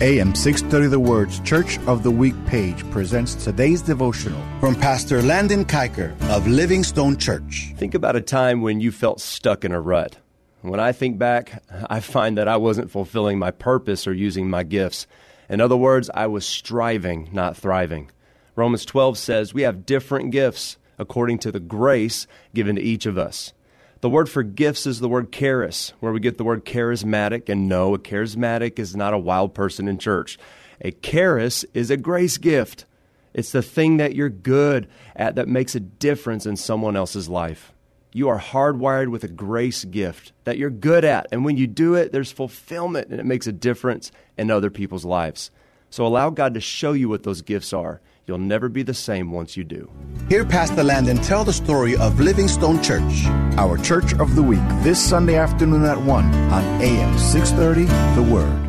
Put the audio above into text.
AM 630 The Word's Church of the Week page presents today's devotional from Pastor Landon Kiker of Living Stone Church. Think about a time when you felt stuck in a rut. When I think back, I find that I wasn't fulfilling my purpose or using my gifts. In other words, I was striving, not thriving. Romans 12 says we have different gifts according to the grace given to each of us. The word for gifts is the word charis, where we get the word charismatic. And no, a charismatic is not a wild person in church. A charis is a grace gift. It's the thing that you're good at that makes a difference in someone else's life. You are hardwired with a grace gift that you're good at. And when you do it, there's fulfillment and it makes a difference in other people's lives. So allow God to show you what those gifts are. You'll never be the same once you do. Hear Pastor Landon tell the story of Living Stone Church, our church of the week, this Sunday afternoon at 1 on AM 630 The Word.